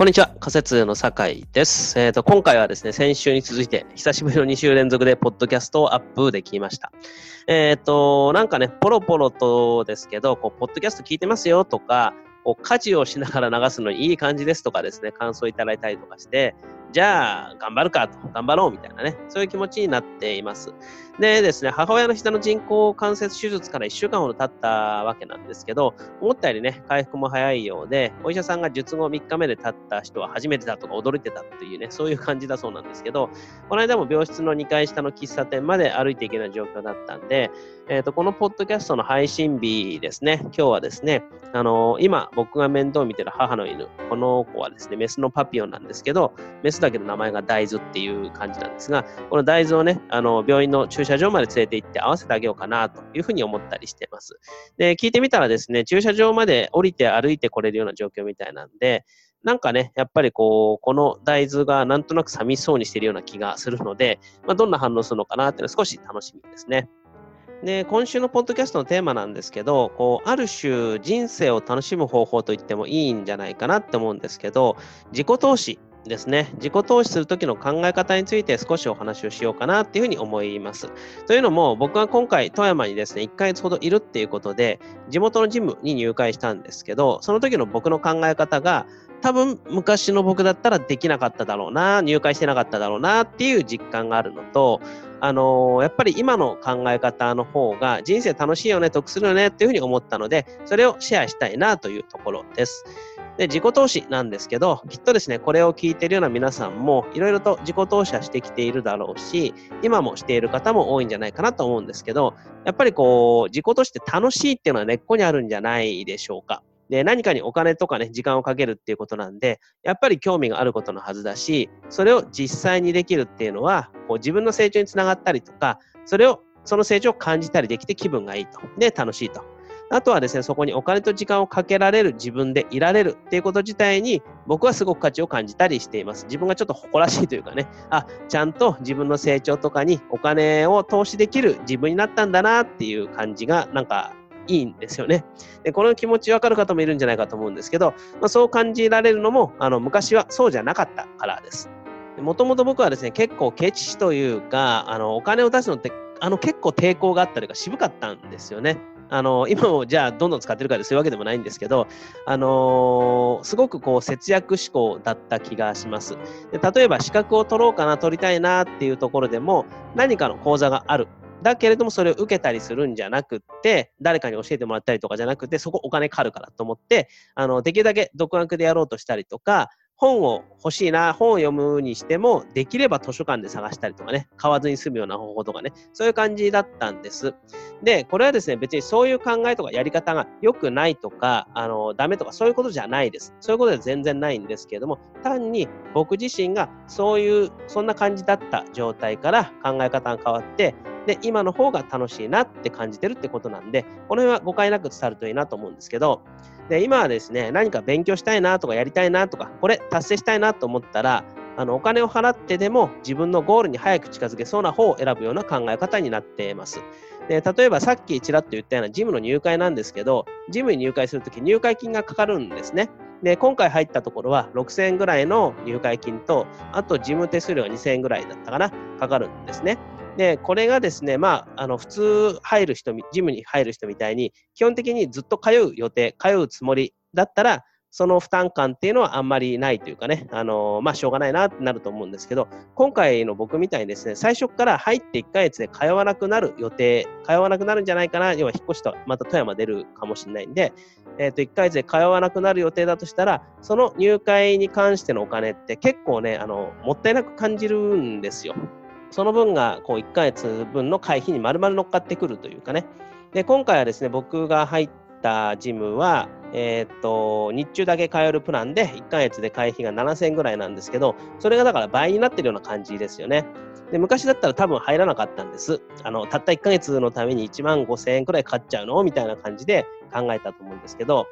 こんにちは、仮説の酒井です。えっ、ー、と、今回はですね、先週に続いて、久しぶりの2週連続で、ポッドキャストをアップできました。えっ、ー、と、なんかね、ポロポロとですけど、こう、ポッドキャスト聞いてますよとか、こう、家事をしながら流すのいい感じですとかですね、感想いただいたりとかして、じゃあ、頑張るかと、頑張ろうみたいなね、そういう気持ちになっています。でですね、母親の膝の人工関節手術から1週間ほど経ったわけなんですけど、思ったよりね、回復も早いようで、お医者さんが術後3日目で経った人は初めてだとか驚いてたっていうね、そういう感じだそうなんですけど、この間も病室の2階下の喫茶店まで歩いていけない状況だったんで、えっ、ー、と、このポッドキャストの配信日ですね、今日はですね、あのー、今僕が面倒見てる母の犬、この子はですね、メスのパピオンなんですけど、メスだけど名前が大豆っていう感じなんですが、この大豆をね、あの、病院の駐車場まで連れて行って合わせてあげようかなというふうに思ったりしてます。で、聞いてみたらですね、駐車場まで降りて歩いてこれるような状況みたいなんで、なんかね、やっぱりこう、この大豆がなんとなく寂しそうにしているような気がするので、まあ、どんな反応するのかなっていうのは少し楽しみですね。で、今週のポッドキャストのテーマなんですけど、こう、ある種人生を楽しむ方法と言ってもいいんじゃないかなって思うんですけど、自己投資ですね、自己投資するときの考え方について少しお話をしようかなっていうふうに思います。というのも、僕は今回、富山にですね、1ヶ月ほどいるっていうことで、地元のジムに入会したんですけど、その時の僕の考え方が、多分昔の僕だったらできなかっただろうな、入会してなかっただろうなっていう実感があるのと、あのー、やっぱり今の考え方の方が人生楽しいよね、得するよねっていうふうに思ったので、それをシェアしたいなというところです。で、自己投資なんですけど、きっとですね、これを聞いているような皆さんも、いろいろと自己投資はしてきているだろうし、今もしている方も多いんじゃないかなと思うんですけど、やっぱりこう、自己投資って楽しいっていうのは根っこにあるんじゃないでしょうか。で、何かにお金とかね、時間をかけるっていうことなんで、やっぱり興味があることのはずだし、それを実際にできるっていうのは、こう自分の成長につながったりとか、それを、その成長を感じたりできて気分がいいと。で、楽しいと。あとはですね、そこにお金と時間をかけられる自分でいられるっていうこと自体に僕はすごく価値を感じたりしています。自分がちょっと誇らしいというかね、あ、ちゃんと自分の成長とかにお金を投資できる自分になったんだなっていう感じがなんかいいんですよね。でこの気持ちわかる方もいるんじゃないかと思うんですけど、まあ、そう感じられるのもあの昔はそうじゃなかったからです。もともと僕はですね、結構ケチというか、あのお金を出すのってあの結構抵抗があったりが渋かったんですよね。あの今もじゃあどんどん使ってるかでそういうわけでもないんですけど、あのー、すごくこう節約志向だった気がしますで。例えば資格を取ろうかな、取りたいなっていうところでも何かの講座がある。だけれどもそれを受けたりするんじゃなくって、誰かに教えてもらったりとかじゃなくて、そこお金かかるからと思って、あの、できるだけ独学でやろうとしたりとか、本を欲しいな、本を読むにしても、できれば図書館で探したりとかね、買わずに済むような方法とかね、そういう感じだったんです。で、これはですね、別にそういう考えとかやり方が良くないとか、あの、ダメとか、そういうことじゃないです。そういうことでは全然ないんですけれども、単に僕自身がそういう、そんな感じだった状態から考え方が変わって、で、今の方が楽しいなって感じてるってことなんで、この辺は誤解なく伝わるといいなと思うんですけど、で、今はですね、何か勉強したいなとかやりたいなとか、これ達成したいなと思ったら、あのお金を払ってでも自分のゴールに早く近づけそうな方を選ぶような考え方になっています。で例えばさっきちらっと言ったようなジムの入会なんですけど、ジムに入会するとき入会金がかかるんですね。で、今回入ったところは6000円ぐらいの入会金と、あと事務手数料が2000円ぐらいだったかな、かかるんですね。で、これがですね、まあ、あの、普通入る人、ジムに入る人みたいに、基本的にずっと通う予定、通うつもりだったら、その負担感っていうのはあんまりないというかね、あのまあ、しょうがないなってなると思うんですけど、今回の僕みたいにですね、最初から入って1ヶ月で通わなくなる予定、通わなくなるんじゃないかな、要は引っ越しとまた富山出るかもしれないんで、えっ、ー、と、1ヶ月で通わなくなる予定だとしたら、その入会に関してのお金って結構ね、あの、もったいなく感じるんですよ。その分がこう1ヶ月分の会費に丸々乗っかってくるというかね。で、今回はですね、僕が入ったジムは、えー、っと、日中だけ通えるプランで1ヶ月で会費が7000円ぐらいなんですけど、それがだから倍になってるような感じですよね。で昔だったら多分入らなかったんです。あのたった1ヶ月のために1万5000円くらい買っちゃうの？みたいな感じで考えたと思うんですけど、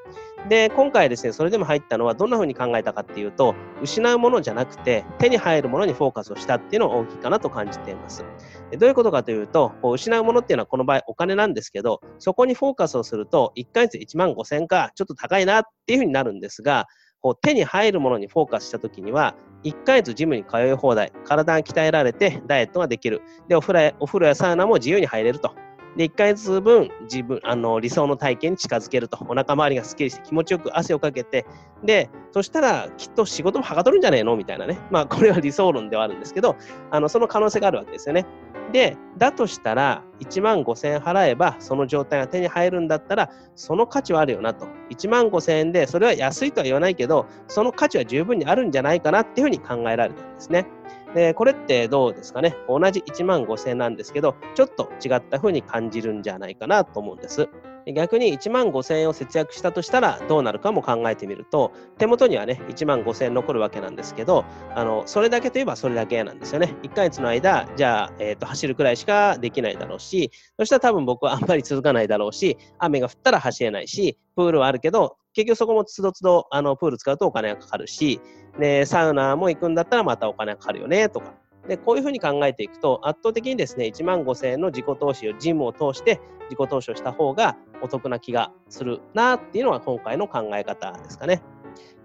で、今回ですね、それでも入ったのはどんな風に考えたかっていうと、失うものじゃなくて、手に入るものにフォーカスをしたっていうのが大きいかなと感じています。でどういうことかというと、こう失うものっていうのはこの場合お金なんですけど、そこにフォーカスをすると、1ヶ月1万5000円か、ちょっと高いなっていう風になるんですが、こう手に入るものにフォーカスしたときには、1ヶ月ジムに通い放題、体が鍛えられてダイエットができる。で、お風呂やお風呂やサウナも自由に入れると。で、1ヶ月分、自分、あの、理想の体型に近づけると。お腹周りがスッキリして気持ちよく汗をかけて、で、そしたら、きっと仕事もはかどるんじゃねえの？みたいなね。まあ、これは理想論ではあるんですけど、あの、その可能性があるわけですよね。で、だとしたら、1万5000円払えば、その状態が手に入るんだったら、その価値はあるよなと。1万5000円で、それは安いとは言わないけど、その価値は十分にあるんじゃないかなっていうふうに考えられたんですね。で、これってどうですかね？同じ1万5000円なんですけど、ちょっと違ったふうに感じるんじゃないかなと思うんです。逆に1万5000円を節約したとしたらどうなるかも考えてみると、手元にはね、1万5000円残るわけなんですけど、あの、それだけといえばそれだけなんですよね。1ヶ月の間、じゃあ、えっ、ー、と、走るくらいしかできないだろうし、そしたら多分僕はあんまり続かないだろうし、雨が降ったら走れないし、プールはあるけど、結局そこもつどつど、あの、プール使うとお金がかかるし、で、サウナも行くんだったらまたお金がかかるよね、とか。で、こういうふうに考えていくと、圧倒的にですね、1万5000円の自己投資を、ジムを通して自己投資をした方がお得な気がするなっていうのが今回の考え方ですかね。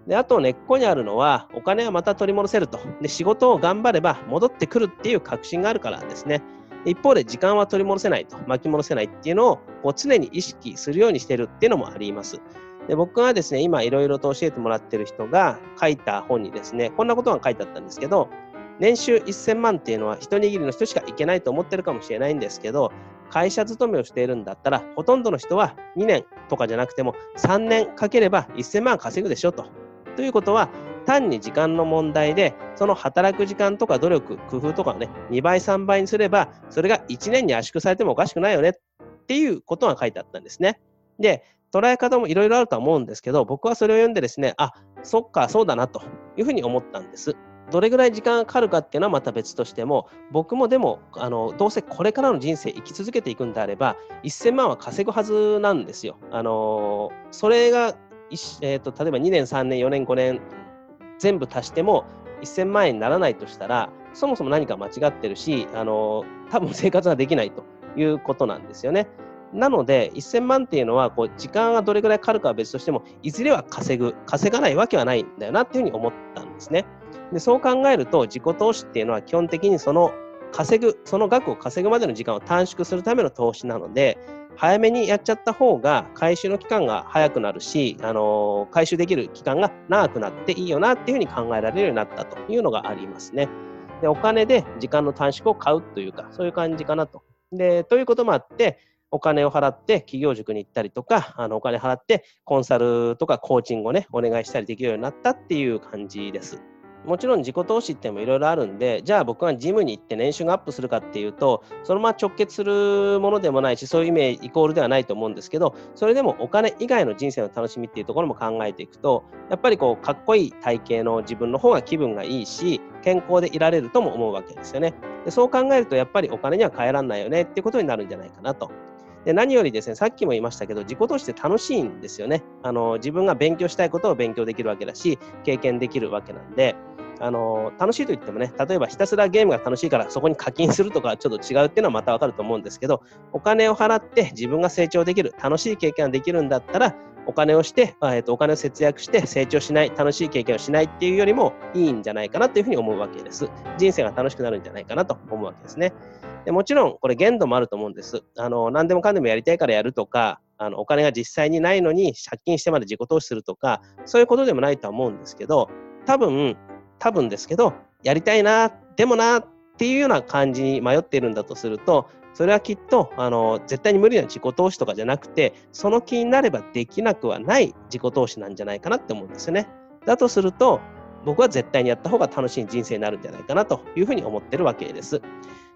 で、あと根っこにあるのは、お金はまた取り戻せると。で、仕事を頑張れば戻ってくるっていう確信があるからですね。一方で時間は取り戻せないと、巻き戻せないっていうのをこう常に意識するようにしてるっていうのもあります。で僕がですね、今いろいろと教えてもらってる人が書いた本にですね、こんなことが書いてあったんですけど、年収1000万っていうのは一握りの人しかいけないと思ってるかもしれないんですけど、会社勤めをしているんだったら、ほとんどの人は2年とかじゃなくても3年かければ1000万稼ぐでしょと。ということは、単に時間の問題で、その働く時間とか努力、工夫とかをね、2倍、3倍にすれば、それが1年に圧縮されてもおかしくないよねっていうことが書いてあったんですね。で、捉え方もいろいろあるとは思うんですけど、僕はそれを読んでですね、あ、そっか、そうだなというふうに思ったんです。どれぐらい時間がかかるかっていうのはまた別としても、僕もでも、あのどうせこれからの人生生き続けていくんであれば、1000万は稼ぐはずなんですよ。あのそれが、えーと、例えば2年、3年、4年、5年、全部足しても1000万円にならないとしたら、そもそも何か間違ってるし、あの多分生活ができないということなんですよね。なので、1000万っていうのは、こう時間がどれぐらいかかるかは別としても、いずれは稼ぐ、稼がないわけはないんだよなっていうふうに思ったんですね。でそう考えると、自己投資っていうのは基本的にその稼ぐ、その額を稼ぐまでの時間を短縮するための投資なので、早めにやっちゃった方が回収の期間が早くなるし、あのー、回収できる期間が長くなっていいよなっていうふうに考えられるようになったというのがありますね。でお金で時間の短縮を買うというか、そういう感じかなと。でということもあって、お金を払って企業塾に行ったりとか、あのお金払ってコンサルとかコーチングをね、お願いしたりできるようになったっていう感じです。もちろん自己投資ってもいろいろあるんで、じゃあ僕がジムに行って年収がアップするかっていうと、そのまま直結するものでもないし、そういう意味イコールではないと思うんですけど、それでもお金以外の人生の楽しみっていうところも考えていくと、やっぱりこう、かっこいい体型の自分の方が気分がいいし、健康でいられるとも思うわけですよね。でそう考えると、やっぱりお金には変えられないよねっていうことになるんじゃないかなと。で何よりですね、さっきも言いましたけど、自己投資って楽しいんですよね。あの自分が勉強したいことを勉強できるわけだし、経験できるわけなんで、あの楽しいと言ってもね、例えばひたすらゲームが楽しいからそこに課金するとかちょっと違うっていうのはまたわかると思うんですけど、お金を払って自分が成長できる、楽しい経験ができるんだったら、お金をして、えーと、お金を節約して成長しない、楽しい経験をしないっていうよりもいいんじゃないかなというふうに思うわけです。人生が楽しくなるんじゃないかなと思うわけですね。でもちろん、これ限度もあると思うんです。あの何でもかんでもやりたいからやるとか、あのお金が実際にないのに借金してまで自己投資するとか、そういうことでもないとは思うんですけど、多分、多分ですけど、やりたいな、でもなっていうような感じに迷っているんだとすると、それはきっとあの絶対に無理な自己投資とかじゃなくて、その気になればできなくはない自己投資なんじゃないかなって思うんですよね。だとすると、僕は絶対にやった方が楽しい人生になるんじゃないかなというふうに思ってるわけです。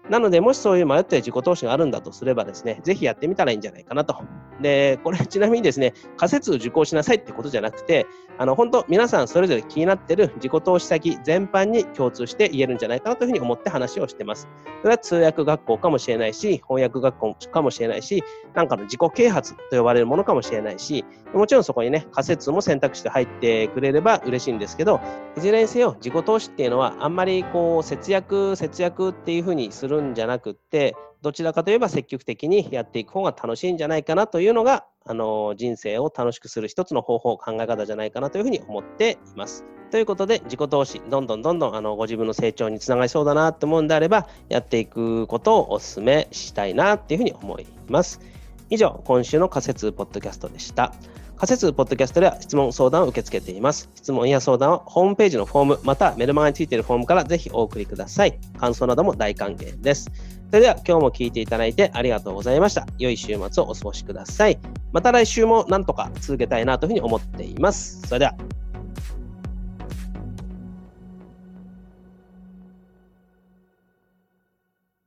なので、もしそういう迷っている自己投資があるんだとすればですね、ぜひやってみたらいいんじゃないかなと。で、これちなみにですね、仮説を受講しなさいってことじゃなくて、あの、本当皆さんそれぞれ気になってる自己投資先全般に共通して言えるんじゃないかなというふうに思って話をしてます。それは通訳学校かもしれないし、翻訳学校かもしれないし、なんかの自己啓発と呼ばれるものかもしれないし、もちろんそこにね、仮説も選択肢で入ってくれれば嬉しいんですけど、いずれにせよ自己投資っていうのはあんまりこう節約、節約っていうふうにするんじゃなくって、どちらかといえば積極的にやっていく方が楽しいんじゃないかなというのが、あの人生を楽しくする一つの方法、考え方じゃないかなというふうに思っています。ということで、自己投資、どんどんどんどんあのご自分の成長につながりそうだなって思うんであれば、やっていくことをお勧めしたいなっていうふうに思います。以上、今週の仮説ポッドキャストでした。仮説ポッドキャストでは質問、相談を受け付けています。質問や相談はホームページのフォーム、またメルマガについているフォームからぜひお送りください。感想なども大歓迎です。それでは今日も聞いていただいてありがとうございました。良い週末をお過ごしください。また来週もなんとか続けたいなというふうに思っています。それでは。